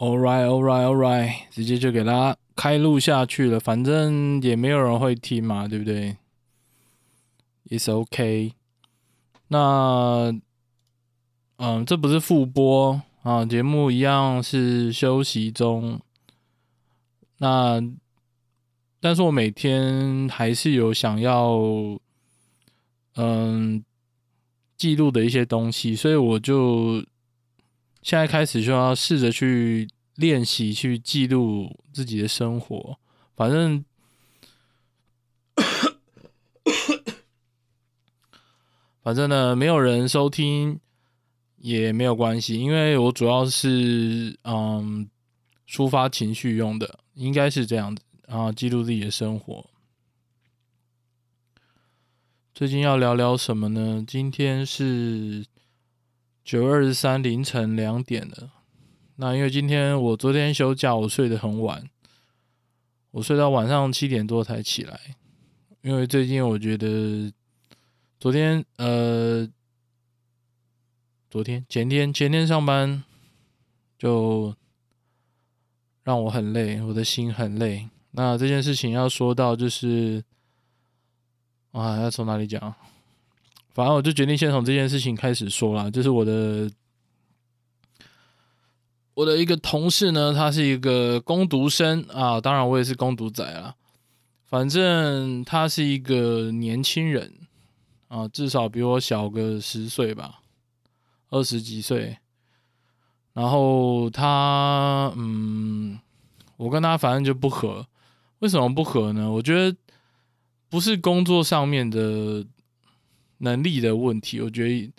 All right, all right, all right，直接就给他开录下去了，反正也没有人会听嘛，对不对？It's OK。那，嗯，这不是复播啊，节目一样是休息中。那，但是我每天还是有想要，嗯，记录的一些东西，所以我就。现在开始就要试着去练习，去记录自己的生活。反正，反正呢，没有人收听也没有关系，因为我主要是嗯抒发情绪用的，应该是这样子啊，记录自己的生活。最近要聊聊什么呢？今天是。九月二十三凌晨两点了，那因为今天我昨天休假，我睡得很晚，我睡到晚上七点多才起来。因为最近我觉得，昨天呃，昨天前天前天上班就让我很累，我的心很累。那这件事情要说到就是，啊，要从哪里讲？反正我就决定先从这件事情开始说啦，就是我的我的一个同事呢，他是一个工读生啊，当然我也是工读仔啦。反正他是一个年轻人啊，至少比我小个十岁吧，二十几岁。然后他嗯，我跟他反正就不合。为什么不合呢？我觉得不是工作上面的。能力的问题，我觉得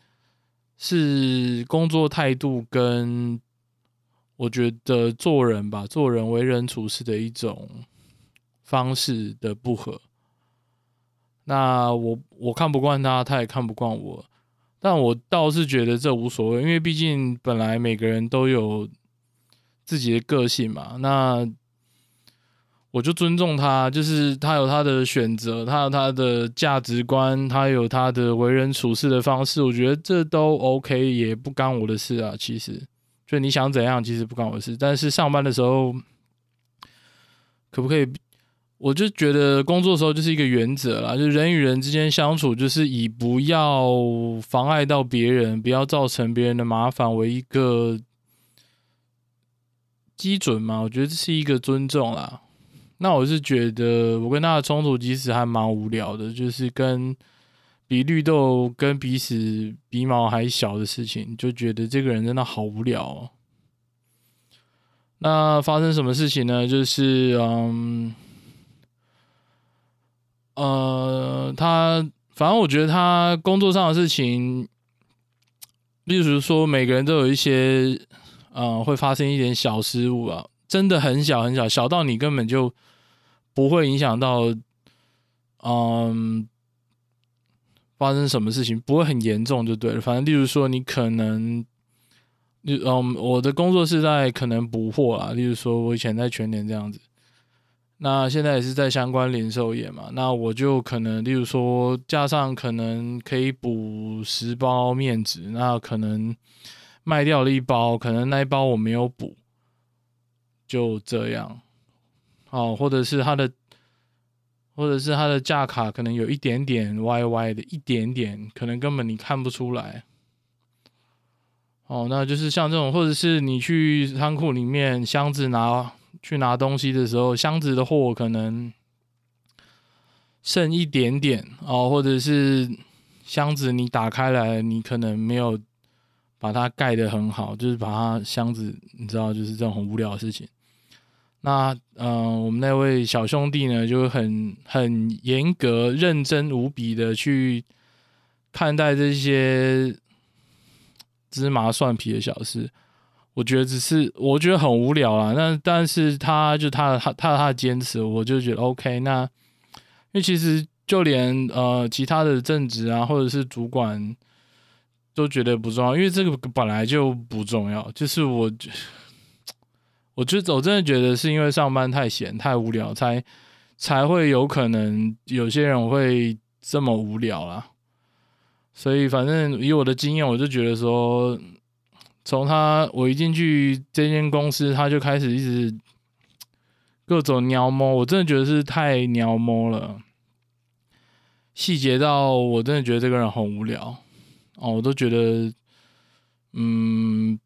是工作态度跟我觉得做人吧，做人为人处事的一种方式的不合。那我我看不惯他，他也看不惯我，但我倒是觉得这无所谓，因为毕竟本来每个人都有自己的个性嘛。那我就尊重他，就是他有他的选择，他有他的价值观，他有他的为人处事的方式，我觉得这都 OK，也不干我的事啊。其实，就你想怎样，其实不干我的事。但是上班的时候，可不可以？我就觉得工作的时候就是一个原则啦，就人与人之间相处，就是以不要妨碍到别人，不要造成别人的麻烦为一个基准嘛。我觉得这是一个尊重啦。那我是觉得，我跟他的冲突其实还蛮无聊的，就是跟比绿豆跟鼻屎鼻毛还小的事情，就觉得这个人真的好无聊哦。那发生什么事情呢？就是嗯，呃，他反正我觉得他工作上的事情，例如说每个人都有一些，嗯，会发生一点小失误啊，真的很小很小，小到你根本就。不会影响到，嗯，发生什么事情不会很严重就对了。反正，例如说，你可能，嗯，我的工作是在可能补货啊。例如说，我以前在全联这样子，那现在也是在相关零售业嘛。那我就可能，例如说，加上可能可以补十包面纸，那可能卖掉了一包，可能那一包我没有补，就这样。哦，或者是它的，或者是它的价卡可能有一点点歪歪的，一点点，可能根本你看不出来。哦，那就是像这种，或者是你去仓库里面箱子拿去拿东西的时候，箱子的货可能剩一点点哦，或者是箱子你打开来，你可能没有把它盖得很好，就是把它箱子，你知道，就是这种很无聊的事情。那嗯、呃，我们那位小兄弟呢，就很很严格、认真无比的去看待这些芝麻蒜皮的小事。我觉得只是我觉得很无聊啦。那但是他就他他他他的坚持，我就觉得 OK。那因为其实就连呃其他的正职啊，或者是主管都觉得不重要，因为这个本来就不重要。就是我。我觉得我真的觉得是因为上班太闲太无聊，才才会有可能有些人会这么无聊啦。所以反正以我的经验，我就觉得说，从他我一进去这间公司，他就开始一直各种鸟摸，我真的觉得是太鸟摸了，细节到我真的觉得这个人很无聊哦，我都觉得，嗯，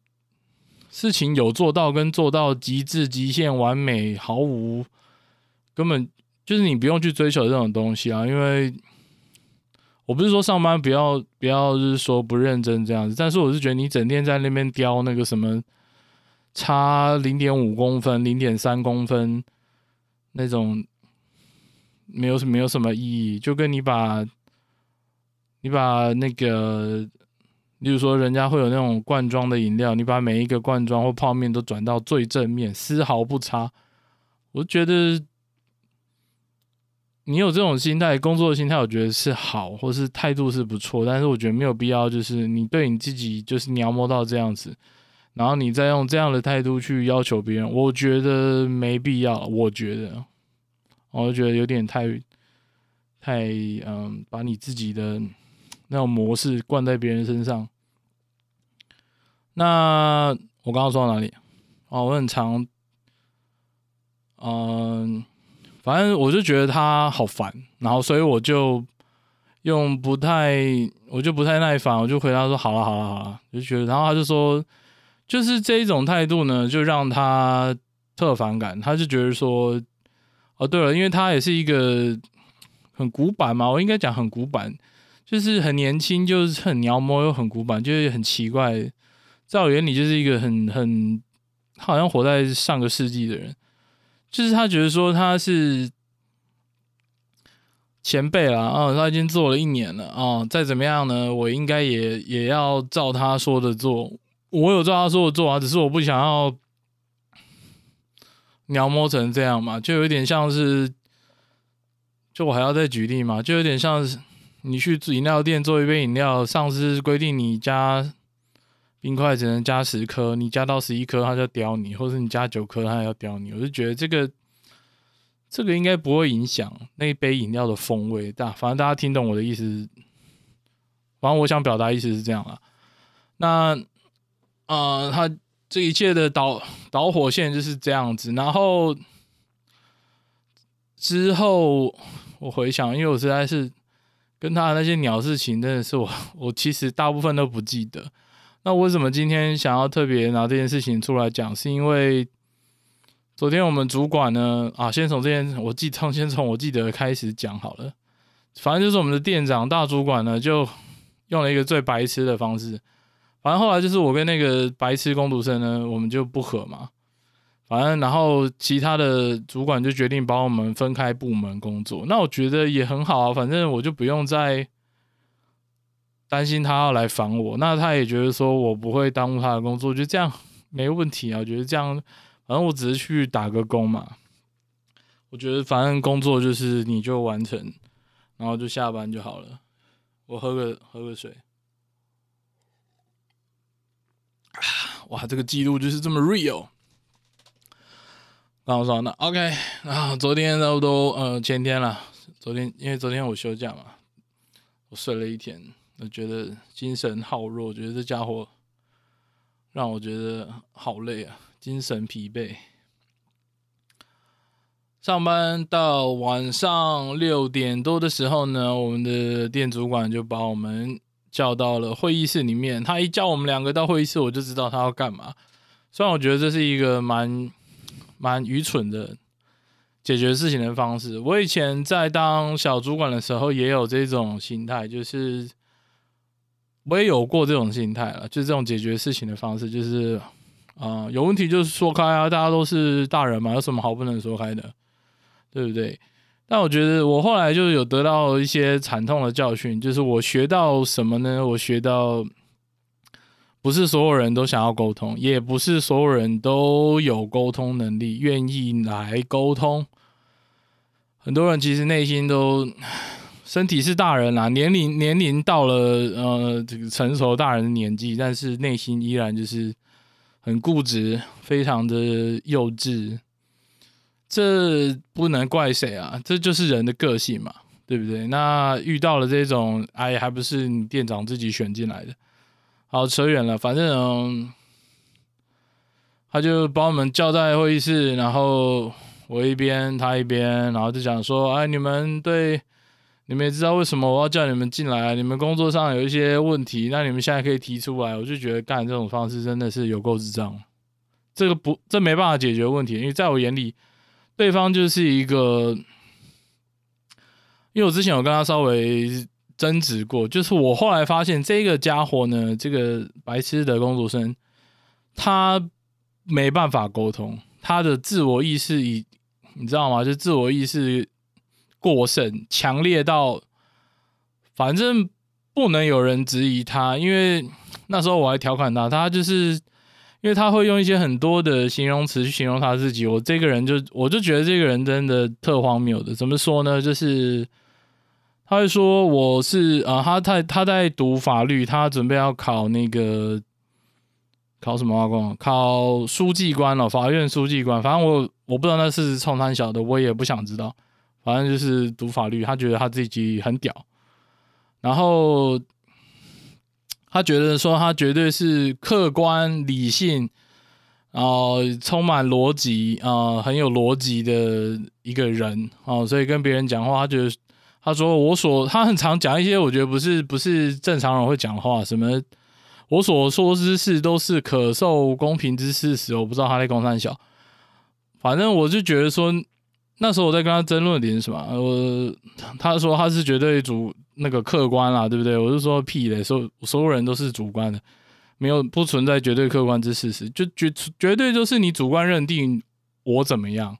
事情有做到跟做到极致、极限、完美，毫无根本就是你不用去追求这种东西啊，因为。我不是说上班不要不要，就是说不认真这样子，但是我是觉得你整天在那边雕那个什么差零点五公分、零点三公分那种，没有没有什么意义。就跟你把你把那个，例如说人家会有那种罐装的饮料，你把每一个罐装或泡面都转到最正面，丝毫不差，我觉得。你有这种心态，工作的心态，我觉得是好，或是态度是不错，但是我觉得没有必要，就是你对你自己就是描摹到这样子，然后你再用这样的态度去要求别人，我觉得没必要。我觉得，我就觉得有点太太嗯，把你自己的那种模式灌在别人身上。那我刚刚说到哪里？哦，我很常，嗯。反正我就觉得他好烦，然后所以我就用不太，我就不太耐烦，我就回答说好了好了好了，就觉得，然后他就说，就是这一种态度呢，就让他特反感，他就觉得说，哦对了，因为他也是一个很古板嘛，我应该讲很古板，就是很年轻，就是很鸟摸又很古板，就是很奇怪，在我眼里就是一个很很好像活在上个世纪的人。就是他觉得说他是前辈了啊，他已经做了一年了啊，再怎么样呢，我应该也也要照他说的做。我有照他说的做啊，只是我不想要描摹成这样嘛，就有点像是，就我还要再举例嘛，就有点像是你去饮料店做一杯饮料，上司规定你加。冰块只能加十颗，你加到十一颗，他就刁你；或者你加九颗，他要刁你。我就觉得这个这个应该不会影响那一杯饮料的风味。大反正大家听懂我的意思，反正我想表达意思是这样啦。那啊、呃，他这一切的导导火线就是这样子。然后之后我回想，因为我实在是跟他的那些鸟事情，真的是我 我其实大部分都不记得。那为什么今天想要特别拿这件事情出来讲？是因为昨天我们主管呢，啊，先从这件我记，先从我记得开始讲好了。反正就是我们的店长大主管呢，就用了一个最白痴的方式。反正后来就是我跟那个白痴工读生呢，我们就不合嘛。反正然后其他的主管就决定把我们分开部门工作。那我觉得也很好啊，反正我就不用再。担心他要来烦我，那他也觉得说我不会耽误他的工作，就这样没问题啊。我觉得这样，反正我只是去打个工嘛。我觉得反正工作就是你就完成，然后就下班就好了。我喝个喝个水。哇，这个记录就是这么 real。刚刚说那 OK，然后，昨天差不多呃前天了，昨天因为昨天我休假嘛，我睡了一天。我觉得精神好弱，我觉得这家伙让我觉得好累啊，精神疲惫。上班到晚上六点多的时候呢，我们的店主管就把我们叫到了会议室里面。他一叫我们两个到会议室，我就知道他要干嘛。虽然我觉得这是一个蛮蛮愚蠢的解决事情的方式。我以前在当小主管的时候，也有这种心态，就是。我也有过这种心态了，就是这种解决事情的方式，就是啊、有问题就是说开啊，大家都是大人嘛，有什么好不能说开的，对不对？但我觉得我后来就是有得到一些惨痛的教训，就是我学到什么呢？我学到不是所有人都想要沟通，也不是所有人都有沟通能力，愿意来沟通。很多人其实内心都。身体是大人啦，年龄年龄到了呃这个成熟大人的年纪，但是内心依然就是很固执，非常的幼稚。这不能怪谁啊，这就是人的个性嘛，对不对？那遇到了这种，哎，还不是你店长自己选进来的。好，扯远了，反正，他就把我们叫在会议室，然后我一边他一边，然后就讲说：“哎，你们对，你们也知道为什么我要叫你们进来，你们工作上有一些问题，那你们现在可以提出来。”我就觉得干这种方式真的是有够智障，这个不，这没办法解决问题，因为在我眼里，对方就是一个，因为我之前有跟他稍微争执过，就是我后来发现这个家伙呢，这个白痴的工作生，他。没办法沟通，他的自我意识以你知道吗？就自我意识过剩，强烈到反正不能有人质疑他。因为那时候我还调侃他，他就是因为他会用一些很多的形容词去形容他自己。我这个人就我就觉得这个人真的特荒谬的。怎么说呢？就是他会说我是啊、呃，他在他在读法律，他准备要考那个。考什么啊？公考书记官了，法院书记官。反正我我不知道那是冲三小的，我也不想知道。反正就是读法律，他觉得他自己很屌，然后他觉得说他绝对是客观理性，然后充满逻辑啊，很有逻辑的一个人哦。所以跟别人讲话，他觉得他说我所他很常讲一些我觉得不是不是正常人会讲话，什么。我所说之事都是可受公平之事实，我不知道他在公三小，反正我就觉得说，那时候我在跟他争论点什么，我他说他是绝对主那个客观啦，对不对？我就说屁嘞，所所有人都是主观的，没有不存在绝对客观之事实，就绝绝对就是你主观认定我怎么样，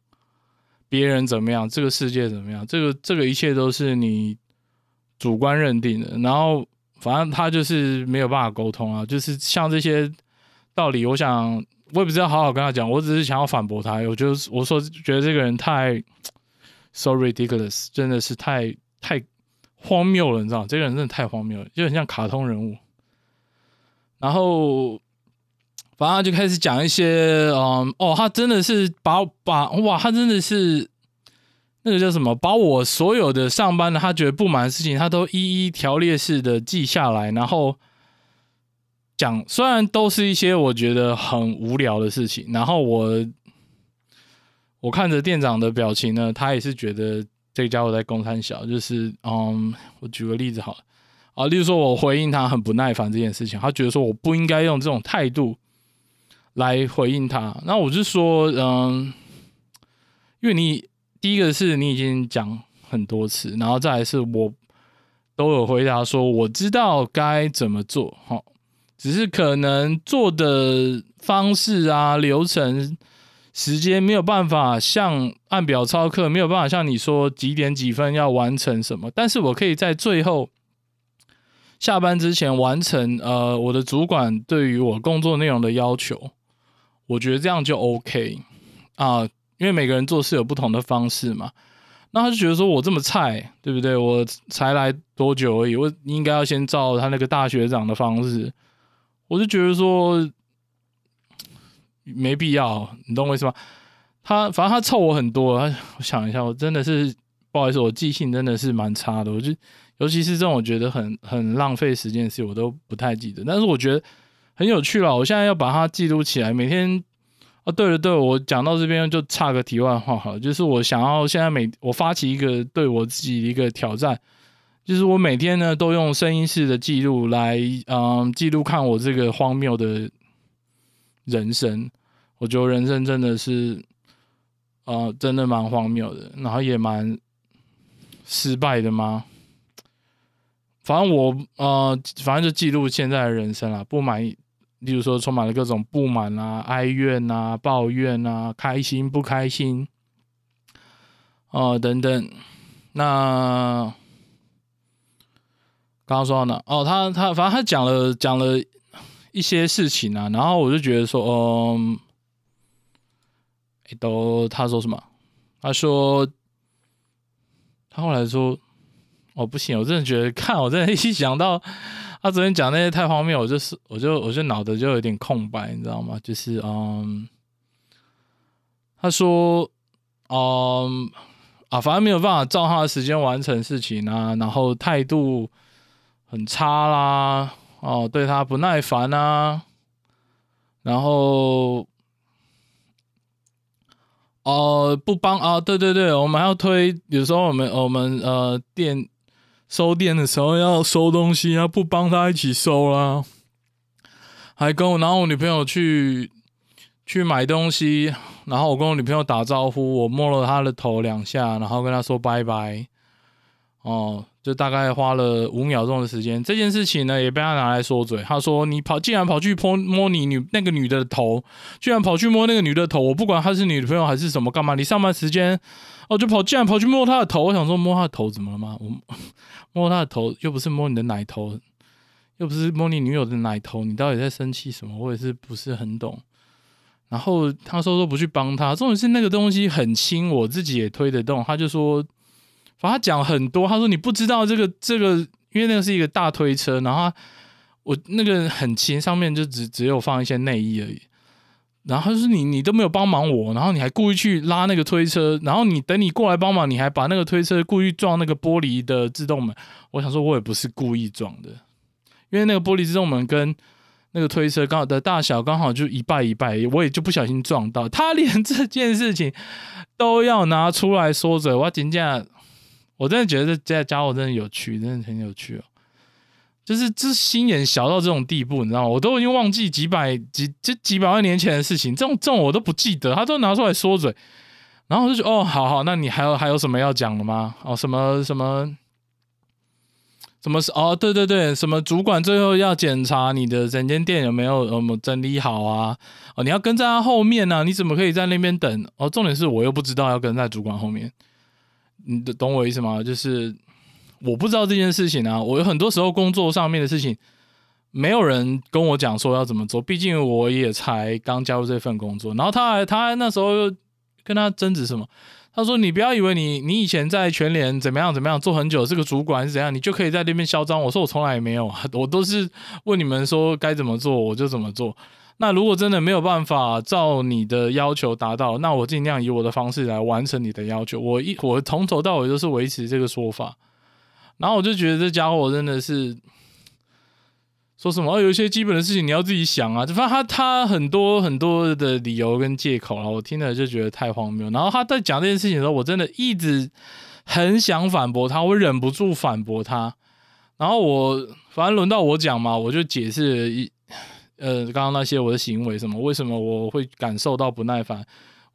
别人怎么样，这个世界怎么样，这个这个一切都是你主观认定的，然后。反正他就是没有办法沟通啊，就是像这些道理，我想我也不知道好好跟他讲，我只是想要反驳他。我就我说觉得这个人太 so ridiculous，真的是太太荒谬了，你知道吗？这个人真的太荒谬了，就很像卡通人物。然后反正就开始讲一些，嗯，哦，他真的是把把哇，他真的是。那个叫什么？把我所有的上班的他觉得不满的事情，他都一一条列式的记下来，然后讲。虽然都是一些我觉得很无聊的事情，然后我我看着店长的表情呢，他也是觉得这家伙在公三小。就是嗯，我举个例子好了啊，例如说我回应他很不耐烦这件事情，他觉得说我不应该用这种态度来回应他。那我就说嗯，因为你。第一个是你已经讲很多次，然后再来是我都有回答说我知道该怎么做，哈，只是可能做的方式啊、流程、时间没有办法像按表操课，没有办法像你说几点几分要完成什么，但是我可以在最后下班之前完成，呃，我的主管对于我工作内容的要求，我觉得这样就 OK 啊。因为每个人做事有不同的方式嘛，那他就觉得说我这么菜，对不对？我才来多久而已，我应该要先照他那个大学长的方式。我就觉得说没必要，你懂我意思吗？他反正他臭我很多，我想一下，我真的是不好意思，我记性真的是蛮差的。我就尤其是这种我觉得很很浪费时间的事，我都不太记得。但是我觉得很有趣了，我现在要把它记录起来，每天。啊，对了对，我讲到这边就差个题外话哈，就是我想要现在每我发起一个对我自己一个挑战，就是我每天呢都用声音式的记录来，嗯，记录看我这个荒谬的人生。我觉得人生真的是，呃，真的蛮荒谬的，然后也蛮失败的吗？反正我呃，反正就记录现在的人生啦，不满意。例如说，充满了各种不满啊、哀怨啊、抱怨啊、开心不开心，哦、等等。那刚刚说到哪？哦，他他反正他讲了讲了一些事情啊，然后我就觉得说，嗯，都他说什么？他说他后来说，哦，不行，我真的觉得，看我真的一想到。他昨天讲那些太荒谬，我就是我就我就脑子就有点空白，你知道吗？就是嗯，他说嗯啊，反正没有办法照他的时间完成事情啊，然后态度很差啦，哦，对他不耐烦啊，然后哦、不帮啊，对对对，我们还要推，有时候我们我们呃店收店的时候要收东西，要不帮他一起收啦，还跟我然后我女朋友去去买东西，然后我跟我女朋友打招呼，我摸了她的头两下，然后跟她说拜拜，哦。就大概花了五秒钟的时间，这件事情呢也被他拿来说嘴。他说：“你跑，竟然跑去摸摸你女那个女的头，居然跑去摸那个女的头。我不管她是女朋友还是什么，干嘛？你上班时间哦，就跑，竟然跑去摸她的头。我想说摸她的头怎么了吗？我 摸她的头又不是摸你的奶头，又不是摸你女友的奶头，你到底在生气什么？我也是不是很懂。然后他说都不去帮他，重点是那个东西很轻，我自己也推得动。他就说。”反正他讲很多，他说你不知道这个这个，因为那个是一个大推车，然后我那个很轻，上面就只只有放一些内衣而已。然后就是你你都没有帮忙我，然后你还故意去拉那个推车，然后你等你过来帮忙，你还把那个推车故意撞那个玻璃的自动门。我想说，我也不是故意撞的，因为那个玻璃自动门跟那个推车刚好的大小刚好就一拜一拜，我也就不小心撞到。他连这件事情都要拿出来说着，我真的。我真的觉得这家伙真的有趣，真的很有趣哦。就是这心眼小到这种地步，你知道吗？我都已经忘记几百几这几百万年前的事情，这种这种我都不记得，他都拿出来说嘴。然后我就觉哦，好好，那你还有还有什么要讲的吗？哦，什么什么什么是哦？对对对，什么主管最后要检查你的整间店有没有有没有整理好啊？哦，你要跟在他后面呢？啊？你怎么可以在那边等？哦，重点是我又不知道要跟在主管后面。你懂我意思吗？就是我不知道这件事情啊，我有很多时候工作上面的事情，没有人跟我讲说要怎么做。毕竟我也才刚加入这份工作，然后他还他还那时候又跟他争执什么？他说：“你不要以为你你以前在全联怎么样怎么样做很久，是个主管是怎样，你就可以在那边嚣张。”我说：“我从来也没有啊，我都是问你们说该怎么做，我就怎么做。”那如果真的没有办法照你的要求达到，那我尽量以我的方式来完成你的要求。我一我从头到尾都是维持这个说法，然后我就觉得这家伙真的是说什么，有一些基本的事情你要自己想啊，就反正他他很多很多的理由跟借口了，我听了就觉得太荒谬。然后他在讲这件事情的时候，我真的一直很想反驳他，我忍不住反驳他。然后我反正轮到我讲嘛，我就解释了一。呃，刚刚那些我的行为什么？为什么我会感受到不耐烦？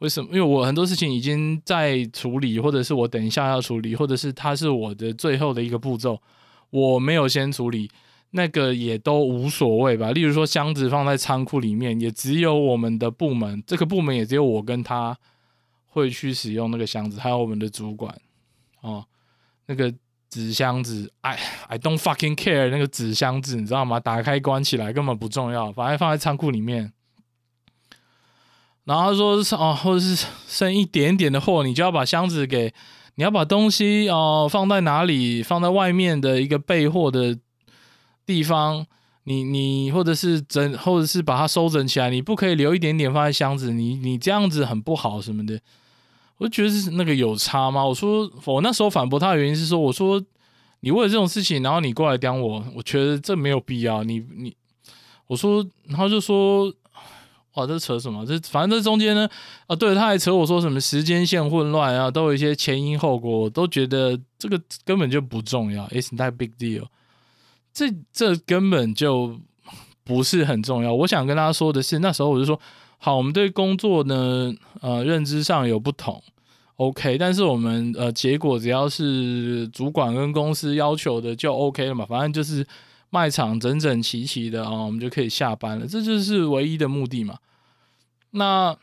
为什么？因为我很多事情已经在处理，或者是我等一下要处理，或者是它是我的最后的一个步骤，我没有先处理，那个也都无所谓吧。例如说箱子放在仓库里面，也只有我们的部门，这个部门也只有我跟他会去使用那个箱子，还有我们的主管哦，那个。纸箱子，哎，I don't fucking care 那个纸箱子，你知道吗？打开关起来根本不重要，反正放在仓库里面。然后他说是哦，或者是剩一点点的货，你就要把箱子给，你要把东西哦放在哪里？放在外面的一个备货的地方。你你或者是整，或者是把它收整起来，你不可以留一点点放在箱子，你你这样子很不好什么的。我觉得是那个有差吗？我说我那时候反驳他的原因是说，我说你为了这种事情，然后你过来刁我，我觉得这没有必要。你你我说，然后就说哇，这扯什么？这反正这中间呢，啊，对，他还扯我说什么时间线混乱啊，都有一些前因后果，我都觉得这个根本就不重要，It's not big deal。这这根本就不是很重要。我想跟他说的是，那时候我就说。好，我们对工作呢，呃，认知上有不同，OK，但是我们呃，结果只要是主管跟公司要求的就 OK 了嘛，反正就是卖场整整齐齐的啊，我们就可以下班了，这就是唯一的目的嘛。那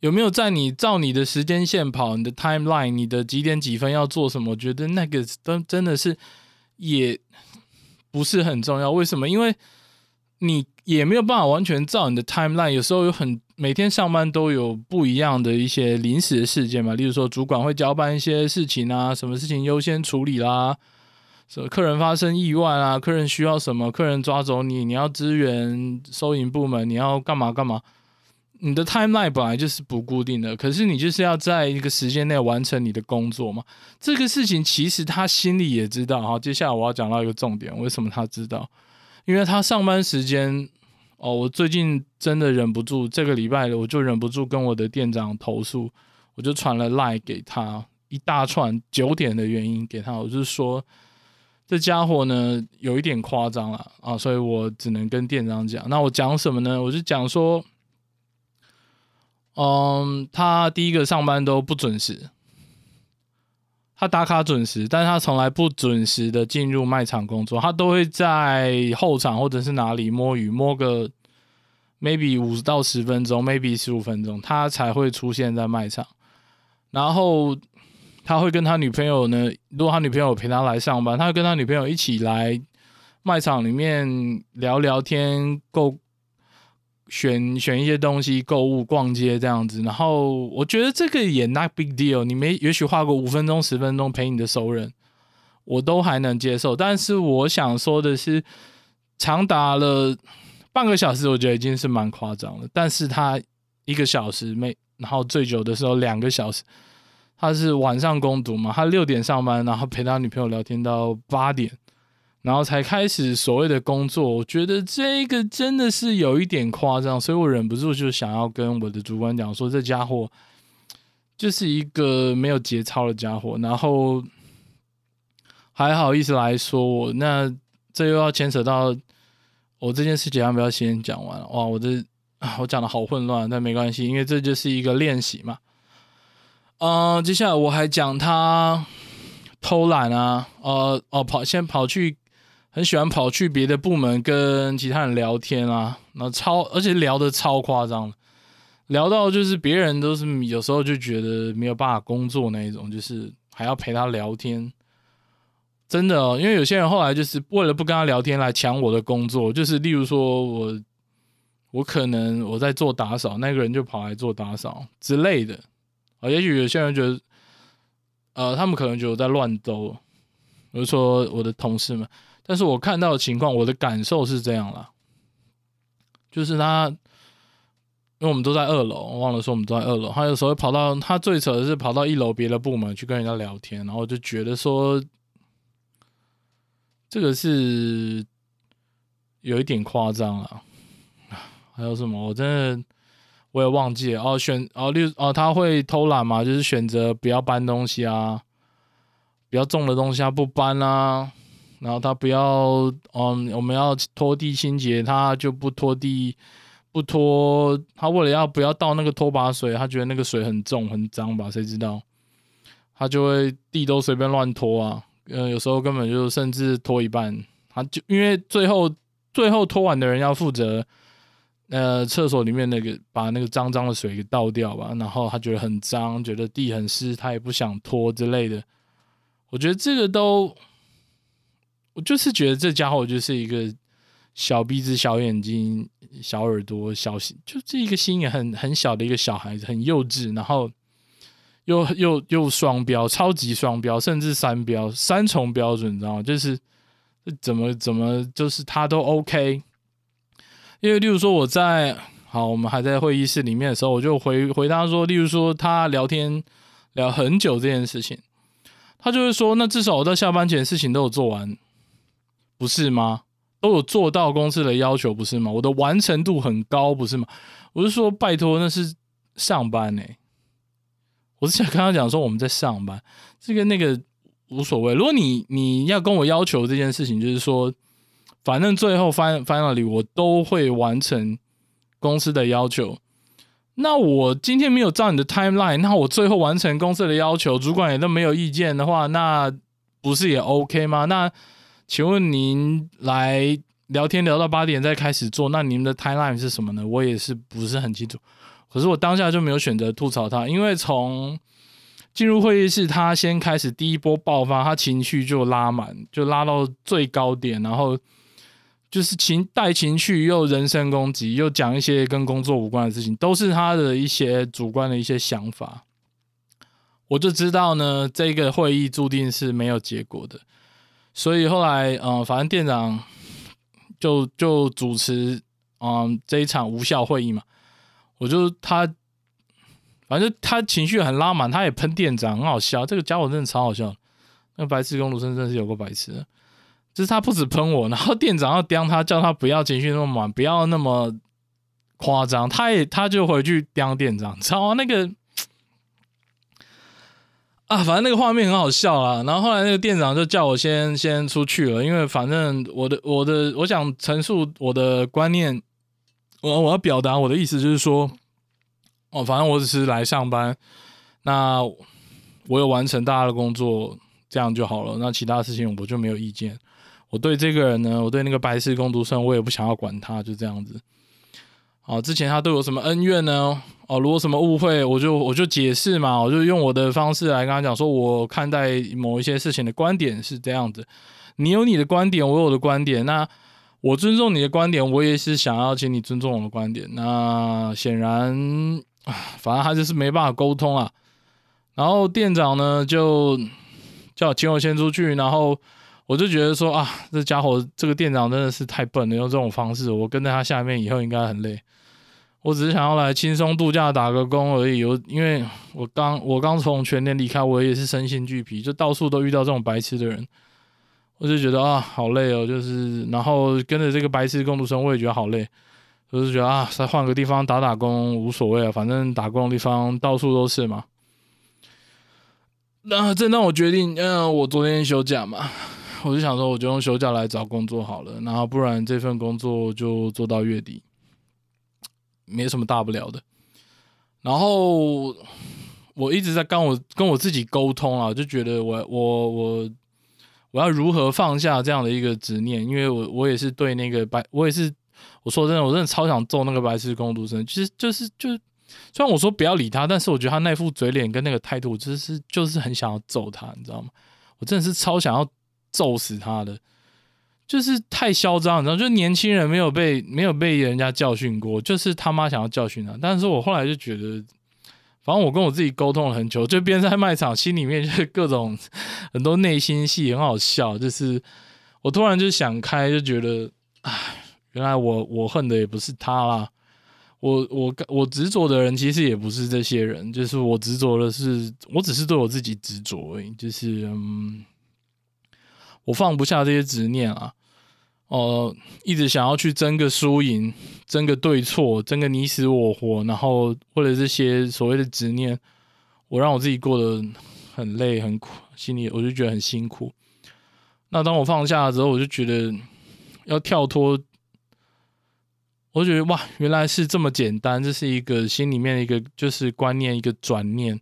有没有在你照你的时间线跑，你的 timeline，你的几点几分要做什么？我觉得那个都真的是也不是很重要，为什么？因为你也没有办法完全照你的 timeline，有时候有很每天上班都有不一样的一些临时的事件嘛，例如说主管会交办一些事情啊，什么事情优先处理啦，什么客人发生意外啊，客人需要什么，客人抓走你，你要支援收银部门，你要干嘛干嘛，你的 timeline 本来就是不固定的，可是你就是要在一个时间内完成你的工作嘛，这个事情其实他心里也知道。好，接下来我要讲到一个重点，为什么他知道？因为他上班时间哦，我最近真的忍不住，这个礼拜我就忍不住跟我的店长投诉，我就传了 line 给他一大串九点的原因给他，我就说这家伙呢有一点夸张了啊，所以我只能跟店长讲。那我讲什么呢？我就讲说，嗯，他第一个上班都不准时。他打卡准时，但是他从来不准时的进入卖场工作，他都会在后场或者是哪里摸鱼，摸个 maybe 五到十分钟，maybe 十五分钟，他才会出现在卖场。然后他会跟他女朋友呢，如果他女朋友陪他来上班，他会跟他女朋友一起来卖场里面聊聊天，购。选选一些东西，购物、逛街这样子，然后我觉得这个也 not big deal。你没也许花个五分钟、十分钟陪你的熟人，我都还能接受。但是我想说的是，长达了半个小时，我觉得已经是蛮夸张了。但是他一个小时没，然后最久的时候两个小时，他是晚上攻读嘛，他六点上班，然后陪他女朋友聊天到八点。然后才开始所谓的工作，我觉得这个真的是有一点夸张，所以我忍不住就想要跟我的主管讲说，这家伙就是一个没有节操的家伙。然后还好意思来说我，那这又要牵扯到我这件事情，要不要先讲完？哇，我这我讲的好混乱，但没关系，因为这就是一个练习嘛。嗯、接下来我还讲他偷懒啊，呃哦跑先跑去。很喜欢跑去别的部门跟其他人聊天啊，然后超而且聊得超夸张，聊到就是别人都是有时候就觉得没有办法工作那一种，就是还要陪他聊天，真的哦，因为有些人后来就是为了不跟他聊天来抢我的工作，就是例如说我我可能我在做打扫，那个人就跑来做打扫之类的啊，也许有些人觉得，呃，他们可能觉得我在乱兜，比如说我的同事们。但是我看到的情况，我的感受是这样啦，就是他，因为我们都在二楼，我忘了说我们都在二楼。他有时候跑到，他最扯的是跑到一楼别的部门去跟人家聊天，然后就觉得说，这个是有一点夸张了。还有什么？我真的我也忘记了哦。选哦，例如哦，他会偷懒嘛？就是选择不要搬东西啊，比较重的东西他不搬啊。然后他不要，嗯，我们要拖地清洁，他就不拖地，不拖。他为了要不要倒那个拖把水，他觉得那个水很重很脏吧？谁知道？他就会地都随便乱拖啊，呃，有时候根本就甚至拖一半，他就因为最后最后拖完的人要负责，呃，厕所里面那个把那个脏脏的水给倒掉吧。然后他觉得很脏，觉得地很湿，他也不想拖之类的。我觉得这个都。我就是觉得这家伙就是一个小鼻子、小眼睛、小耳朵、小心，就这一个心眼很很小的一个小孩子，很幼稚，然后又又又双标，超级双标，甚至三标、三重标准，你知道吗？就是怎么怎么，就是他都 OK。因为例如说我在好，我们还在会议室里面的时候，我就回回答说，例如说他聊天聊很久这件事情，他就会说，那至少我到下班前事情都有做完。不是吗？都有做到公司的要求，不是吗？我的完成度很高，不是吗？我是说，拜托，那是上班呢、我是想跟他讲说，我们在上班，这个那个无所谓。如果你你要跟我要求这件事情，就是说，反正最后 finally 我都会完成公司的要求。那我今天没有照你的 timeline，那我最后完成公司的要求，主管也都没有意见的话，那不是也 OK 吗？那请问您来聊天聊到八点再开始做，那您的 timeline 是什么呢？我也是不是很清楚。可是我当下就没有选择吐槽他，因为从进入会议室，他先开始第一波爆发，他情绪就拉满，就拉到最高点，然后就是情带情绪又人身攻击，又讲一些跟工作无关的事情，都是他的一些主观的一些想法。我就知道呢，这个会议注定是没有结果的。所以后来，嗯、呃，反正店长就就主持，嗯、这一场无效会议嘛。我就他，反正他情绪很拉满，他也喷店长，很好笑。这个家伙真的超好笑，那个白痴工读生真的是有个白痴。就是他不止喷我，然后店长要刁他，叫他不要情绪那么满，不要那么夸张。他也他就回去刁店长，知道吗？那个啊，反正那个画面很好笑啦。然后后来那个店长就叫我先先出去了，因为反正我的我的我想陈述我的观念，我我要表达我的意思就是说，哦，反正我只是来上班，那我有完成大家的工作，这样就好了。那其他事情我就没有意见。我对这个人呢，我对那个白痴工读生，我也不想要管他，就这样子。好，之前他对我什么恩怨呢？哦，如果什么误会，我就我就解释嘛，我就用我的方式来跟他讲，说我看待某一些事情的观点是这样子。你有你的观点，我有我的观点，那我尊重你的观点，我也是想要请你尊重我的观点。那显然，反正他就是没办法沟通啊。然后店长呢，就叫我请我先出去，然后。我就觉得说啊，这家伙这个店长真的是太笨了，用这种方式，我跟在他下面以后应该很累。我只是想要来轻松度假打个工而已。我因为我刚我刚从全年离开，我也是身心俱疲，就到处都遇到这种白痴的人，我就觉得啊，好累哦。就是然后跟着这个白痴工读生，我也觉得好累。我就觉得啊，再换个地方打打工无所谓啊，反正打工的地方到处都是嘛。那正当我决定，嗯，我昨天休假嘛。我就想说，我就用休假来找工作好了，然后不然这份工作就做到月底，没什么大不了的。然后我一直在跟我跟我自己沟通啊，就觉得我我我我要如何放下这样的一个执念，因为我我也是对那个白，我也是我说真的，我真的超想揍那个白痴工读生。其实就是就是，虽然我说不要理他，但是我觉得他那副嘴脸跟那个态度，就是就是很想要揍他，你知道吗？我真的是超想要。揍死他的，就是太嚣张，你知道，就年轻人没有被没有被人家教训过，就是他妈想要教训他。但是我后来就觉得，反正我跟我自己沟通了很久，就边在卖场，心里面就是各种 很多内心戏，很好笑。就是我突然就想开，就觉得，唉，原来我我恨的也不是他啦，我我我执着的人其实也不是这些人，就是我执着的是，我只是对我自己执着而已，就是嗯。我放不下这些执念啊，哦、一直想要去争个输赢，争个对错，争个你死我活，然后为了这些所谓的执念，我让我自己过得很累很苦，心里我就觉得很辛苦。那当我放下了之后，我就觉得要跳脱，我就觉得哇，原来是这么简单，这是一个心里面的一个就是观念一个转念，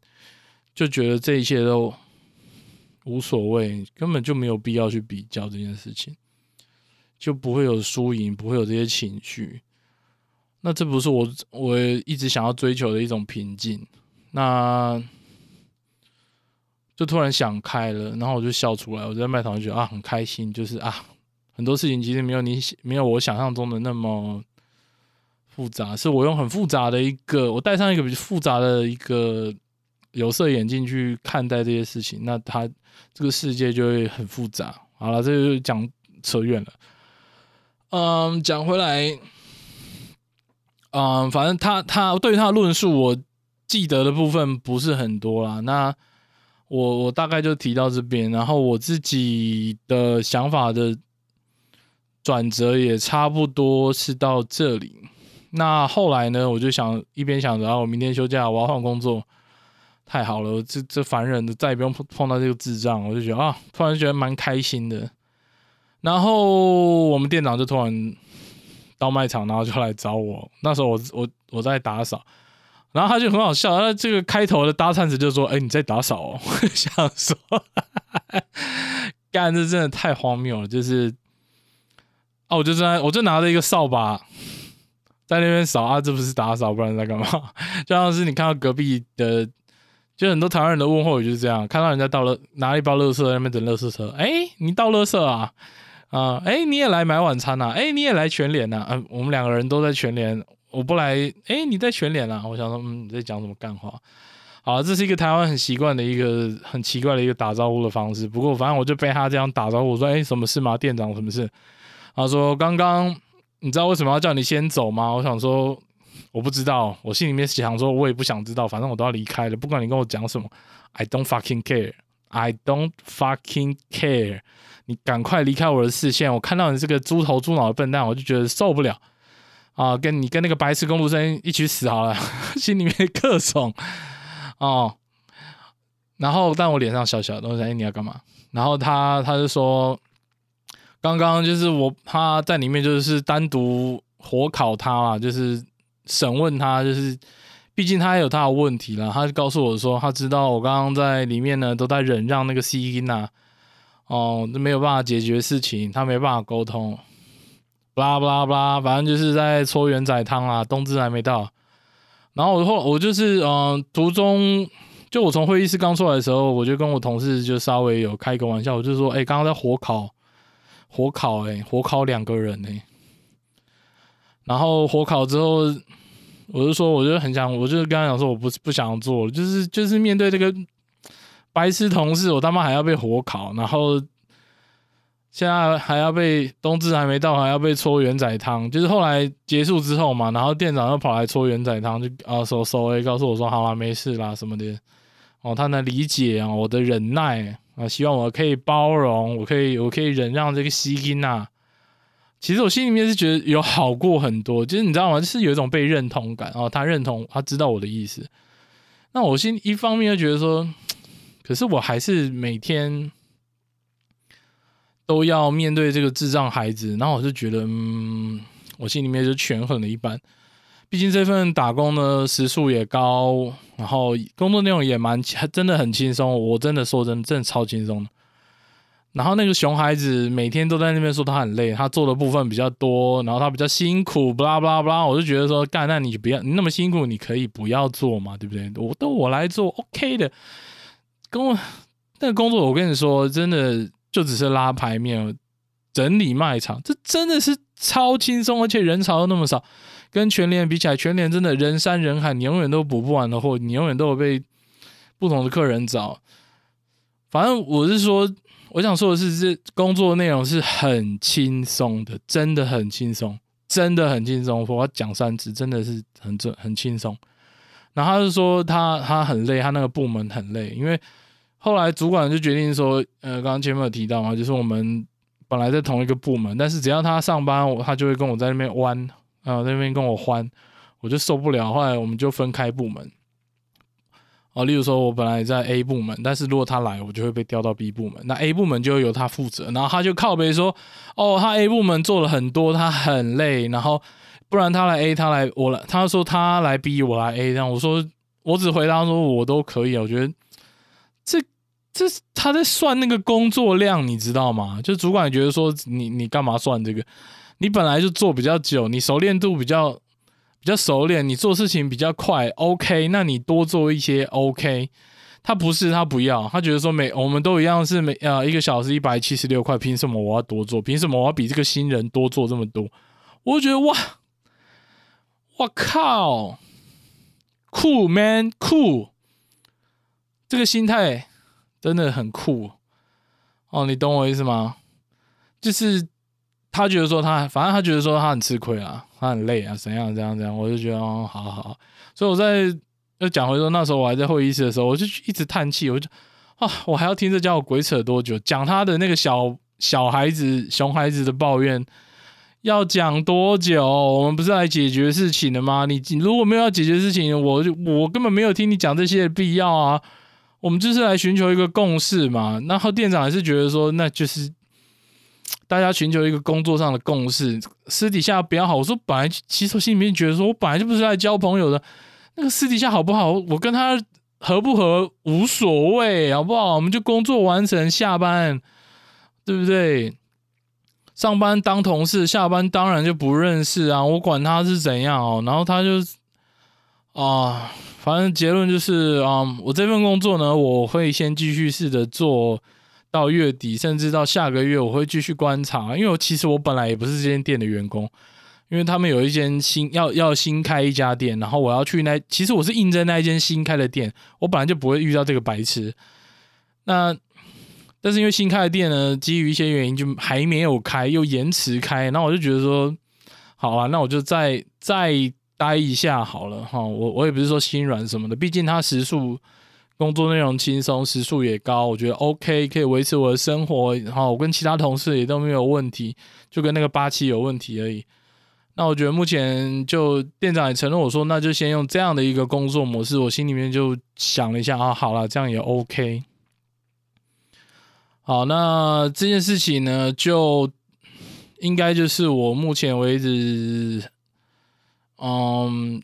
就觉得这一切都。无所谓，根本就没有必要去比较这件事情，就不会有输赢，不会有这些情绪。那这不是我我一直想要追求的一种平静。那就突然想开了，然后我就笑出来。我在卖场就觉得啊，很开心，就是啊，很多事情其实没有你没有我想象中的那么复杂，是我用很复杂的一个，我带上一个比较复杂的一个。有色眼镜去看待这些事情，那他这个世界就会很复杂。好了，这就讲扯远了。嗯，讲回来，嗯，反正他他对他论述，我记得的部分不是很多啦。那我我大概就提到这边，然后我自己的想法的转折也差不多是到这里。那后来呢，我就想一边想着，啊，我明天休假，我要换工作。太好了，这这烦人的，再也不用碰碰到这个智障，我就觉得啊，突然觉得蛮开心的。然后我们店长就突然到卖场，然后就来找我。那时候我我我在打扫，然后他就很好笑，他这个开头的搭讪词就说：“哎，你在打扫哦。”我想说，干，这真的太荒谬了。就是啊，我就在我就拿着一个扫把在那边扫啊，这不是打扫，不然在干嘛？就像是你看到隔壁的。就很多台湾人的问候语就是这样，看到人家倒了拿一包垃圾在那边等垃圾车，哎，你倒垃圾啊？啊，哎，你也来买晚餐啊？哎，你也来全联啊？嗯，我们两个人都在全联，我不来，哎，你在全联啊？我想说，嗯，你在讲什么干话？好，这是一个台湾很习惯的一个很奇怪的一个打招呼的方式。不过反正我就被他这样打招呼，我说，哎，什么事吗？店长，什么事？他说，刚刚你知道为什么要叫你先走吗？我想说。我不知道，我心里面想说，我也不想知道，反正我都要离开了，不管你跟我讲什么，I don't fucking care。I don't fucking care，你赶快离开我的视线！我看到你这个猪头猪脑的笨蛋，我就觉得受不了啊！跟你跟那个白痴公路生一起死好了，心里面各种哦。然后，但我脸上笑笑的，我想，哎，你要干嘛？然后他他就说，刚刚就是我他在里面就是单独火烤他啊，就是审问他，就是。毕竟他有他的问题了，他就告诉我说，他知道我刚刚在里面呢，都在忍让那个 C 音呐，哦，没有办法解决事情，他没办法沟通，巴拉巴拉巴拉，反正就是在搓圆仔汤啊，冬至还没到。然后我后我就是嗯、途中就我从会议室刚出来的时候，我就跟我同事就稍微有开个玩笑，我就说，哎，刚刚在火烤，火烤、欸，哎，火烤两个人呢、然后火烤之后。我就说，我就很想，我就跟他讲说，我不不想做，就是就是面对这个白痴同事，我他妈还要被火烤，然后现在还要被冬至还没到，还要被搓圆仔汤。就是后来结束之后嘛，然后店长又跑来搓圆仔汤，就啊说说诶，告诉我说好啦，没事啦什么的。哦，他能理解啊，我的忍耐啊，希望我可以包容，我可以我可以忍让这个西金呐。其实我心里面是觉得有好过很多，就是你知道吗？就是有一种被认同感，然后他认同，他知道我的意思。那我心一方面又觉得说，可是我还是每天都要面对这个智障孩子，然后我就觉得，嗯，我心里面就权衡了一半。毕竟这份打工呢，时数也高，然后工作内容也蛮，真的很轻松。我真的说真的，真的超轻松的。然后那个熊孩子每天都在那边说他很累，他做的部分比较多，然后他比较辛苦，巴拉巴拉巴拉，我就觉得说，干，那你不要，你那么辛苦，你可以不要做嘛，对不对？我都我来做，OK 的。跟我那个工作，我跟你说，真的就只是拉牌面、整理卖场，这真的是超轻松，而且人潮又那么少，跟全联比起来，全联真的人山人海，你永远都补不完的货，你永远都有被不同的客人找。反正我是说。我想说的是，这工作内容是很轻松的，真的很轻松，真的很轻松。我要讲三次，真的是很很很轻松。然后他就说他他很累，他那个部门很累，因为后来主管就决定说，呃，刚刚前面有提到嘛，就是我们本来在同一个部门，但是只要他上班，他就会跟我在那边弯，啊，在那边跟我欢，我就受不了。后来我们就分开部门。哦，例如说，我本来在 A 部门，但是如果他来，我就会被调到 B 部门。那 A 部门就会由他负责，然后他就靠北说：“哦，他 A 部门做了很多，他很累，然后不然他来 A，他来我来，他说他来 B，我来 A。”这样我说，我只回答说我都可以。我觉得这这他在算那个工作量，你知道吗？就主管觉得说你你干嘛算这个？你本来就做比较久，你熟练度比较。比较熟练，你做事情比较快，OK，那你多做一些，OK。他不是，他不要，他觉得说每我们都一样是每呃一个小时一百七十六块，凭什么我要多做？凭什么我要比这个新人多做这么多？我就觉得哇，我靠，酷 man 酷，这个心态真的很酷哦，你懂我意思吗？就是。他觉得说他，反正他觉得说他很吃亏啊，他很累啊，怎样怎样怎样，我就觉得哦，好好好。所以我在要讲回说，那时候我还在会议室的时候，我就一直叹气，我就啊，我还要听这家伙鬼扯多久？讲他的那个小小孩子、熊孩子的抱怨，要讲多久？我们不是来解决事情的吗？你如果没有要解决事情，我就我根本没有听你讲这些的必要啊。我们就是来寻求一个共识嘛。然后店长还是觉得说，那就是。大家寻求一个工作上的共识，私底下比较好。我说本来其实我心里面觉得说，我本来就不是来交朋友的，那个私底下好不好？我跟他合不合无所谓，好不好？我们就工作完成，下班，对不对？上班当同事，下班当然就不认识啊。我管他是怎样哦。然后他就啊，反正结论就是啊，我这份工作呢，我会先继续试着做。到月底，甚至到下个月，我会继续观察。因为其实我本来也不是这间店的员工，因为他们有一间新要要新开一家店，然后我要去那。其实我是应征那一间新开的店，我本来就不会遇到这个白痴。那但是因为新开的店呢，基于一些原因就还没有开，又延迟开。那我就觉得说，好啊，那我就再再待一下好了哈。我我也不是说心软什么的，毕竟他时数。工作内容轻松，时速也高，我觉得 OK，可以维持我的生活。然后我跟其他同事也都没有问题，就跟那个八七有问题而已。那我觉得目前就店长也承诺我说，那就先用这样的一个工作模式。我心里面就想了一下啊，好了，这样也 OK。好，那这件事情呢，就应该就是我目前为止，嗯，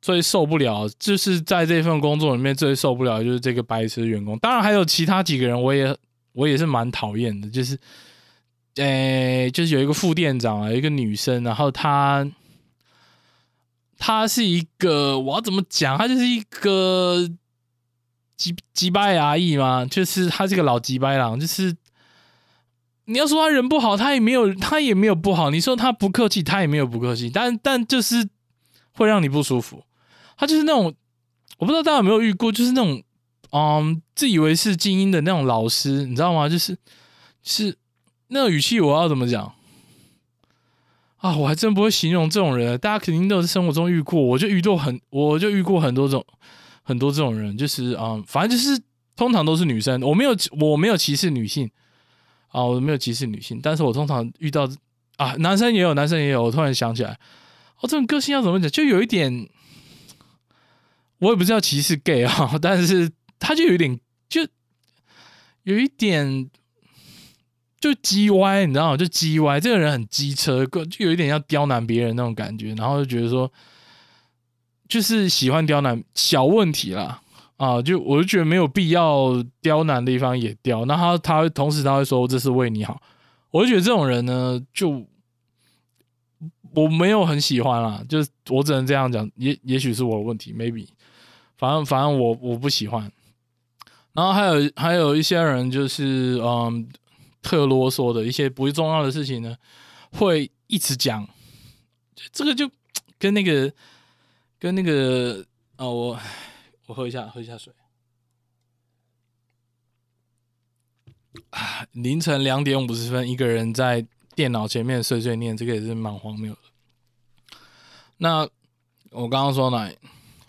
最受不了，就是在这份工作里面最受不了就是这个白痴员工。当然还有其他几个人，我也我也是蛮讨厌的，就是。诶、就是有一个副店长啊，一个女生，然后她，她是一个，我要怎么讲？她就是一个鸡鸡掰阿姨嘛，就是她是个老鸡掰郎，就是你要说她人不好，她也没有，她也没有不好。你说她不客气，她也没有不客气，但但就是会让你不舒服。他就是那种，我不知道大家有没有遇过，就是那种，嗯，自以为是精英的那种老师，你知道吗？就是是。那个语气我要怎么讲啊？我还真不会形容这种人。大家肯定都是生活中遇过，我就遇到很，我就遇过很多种很多这种人，就是啊、嗯，反正就是通常都是女生。我没有我没有歧视女性啊，我没有歧视女性，但是我通常遇到啊，男生也有，男生也有。我突然想起来，哦，这种个性要怎么讲？就有一点，我也不知道歧视 gay 啊，但是他就有点，就有一点。就鸡歪，你知道吗？就鸡歪，这个人很机车，就有一点要刁难别人那种感觉，然后就觉得说，就是喜欢刁难小问题啦，啊，就我就觉得没有必要刁难的地方也刁，那他他同时他会说这是为你好，我就觉得这种人呢，就我没有很喜欢啦，就是我只能这样讲，也也许是我的问题，maybe，反正反正我我不喜欢，然后还有还有一些人就是嗯。特啰嗦的一些不重要的事情呢，会一直讲。这个就跟那个跟那个哦，我我喝一下喝一下水。啊，凌晨两点五十分，一个人在电脑前面碎碎念，这个也是蛮荒谬的。那我刚刚说哪？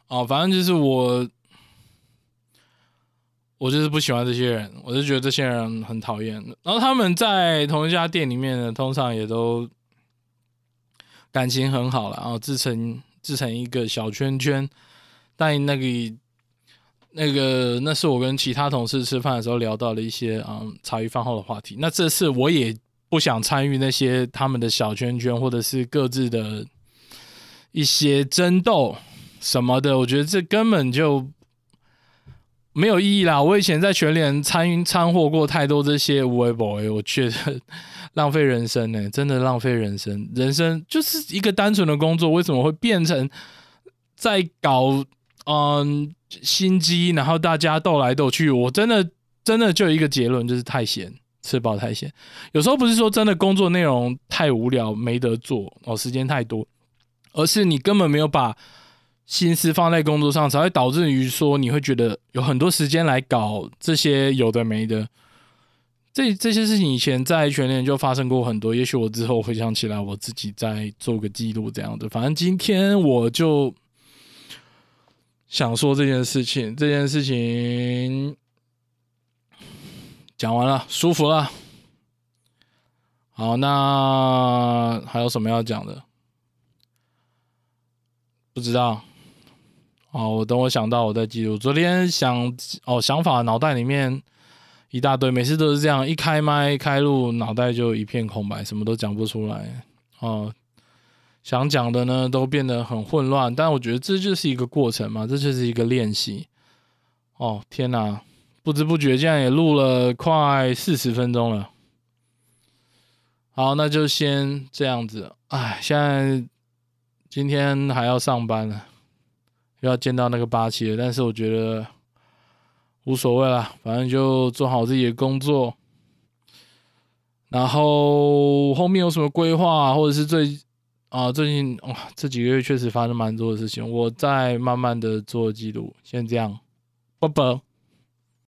哦，反正就是我。我就是不喜欢这些人，我就觉得这些人很讨厌。然后他们在同一家店里面呢，通常也都感情很好了，然后自成自成一个小圈圈。但那个那个那是我跟其他同事吃饭的时候聊到了一些嗯茶余饭后的话题。那这次我也不想参与那些他们的小圈圈，或者是各自的一些争斗什么的。我觉得这根本就。没有意义啦！我以前在全联参参获过太多这些无为 boy，我觉得浪费人生呢、真的浪费人生。人生就是一个单纯的工作，为什么会变成在搞嗯心机，然后大家斗来斗去？我真的真的就一个结论，就是太闲，吃饱太闲。有时候不是说真的工作内容太无聊没得做哦，时间太多，而是你根本没有把。心思放在工作上，才会导致于说你会觉得有很多时间来搞这些有的没的。这这些事情以前在全年就发生过很多，也许我之后回想起来，我自己再做个记录这样的。反正今天我就想说这件事情，这件事情讲完了，舒服了。好，那还有什么要讲的？不知道。哦，我等我想到我再记录。昨天想哦，想法脑袋里面一大堆，每次都是这样，一开麦开录，脑袋就一片空白，什么都讲不出来。哦，想讲的呢都变得很混乱，但我觉得这就是一个过程嘛，这就是一个练习。哦，天哪，不知不觉竟然也录了快四十分钟了。好，那就先这样子。哎，现在今天还要上班呢。又要见到那个八七了，但是我觉得无所谓啦，反正就做好自己的工作。然后后面有什么规划，或者是最啊最近哇这几个月确实发生蛮多的事情，我再慢慢的做记录。先这样，拜拜。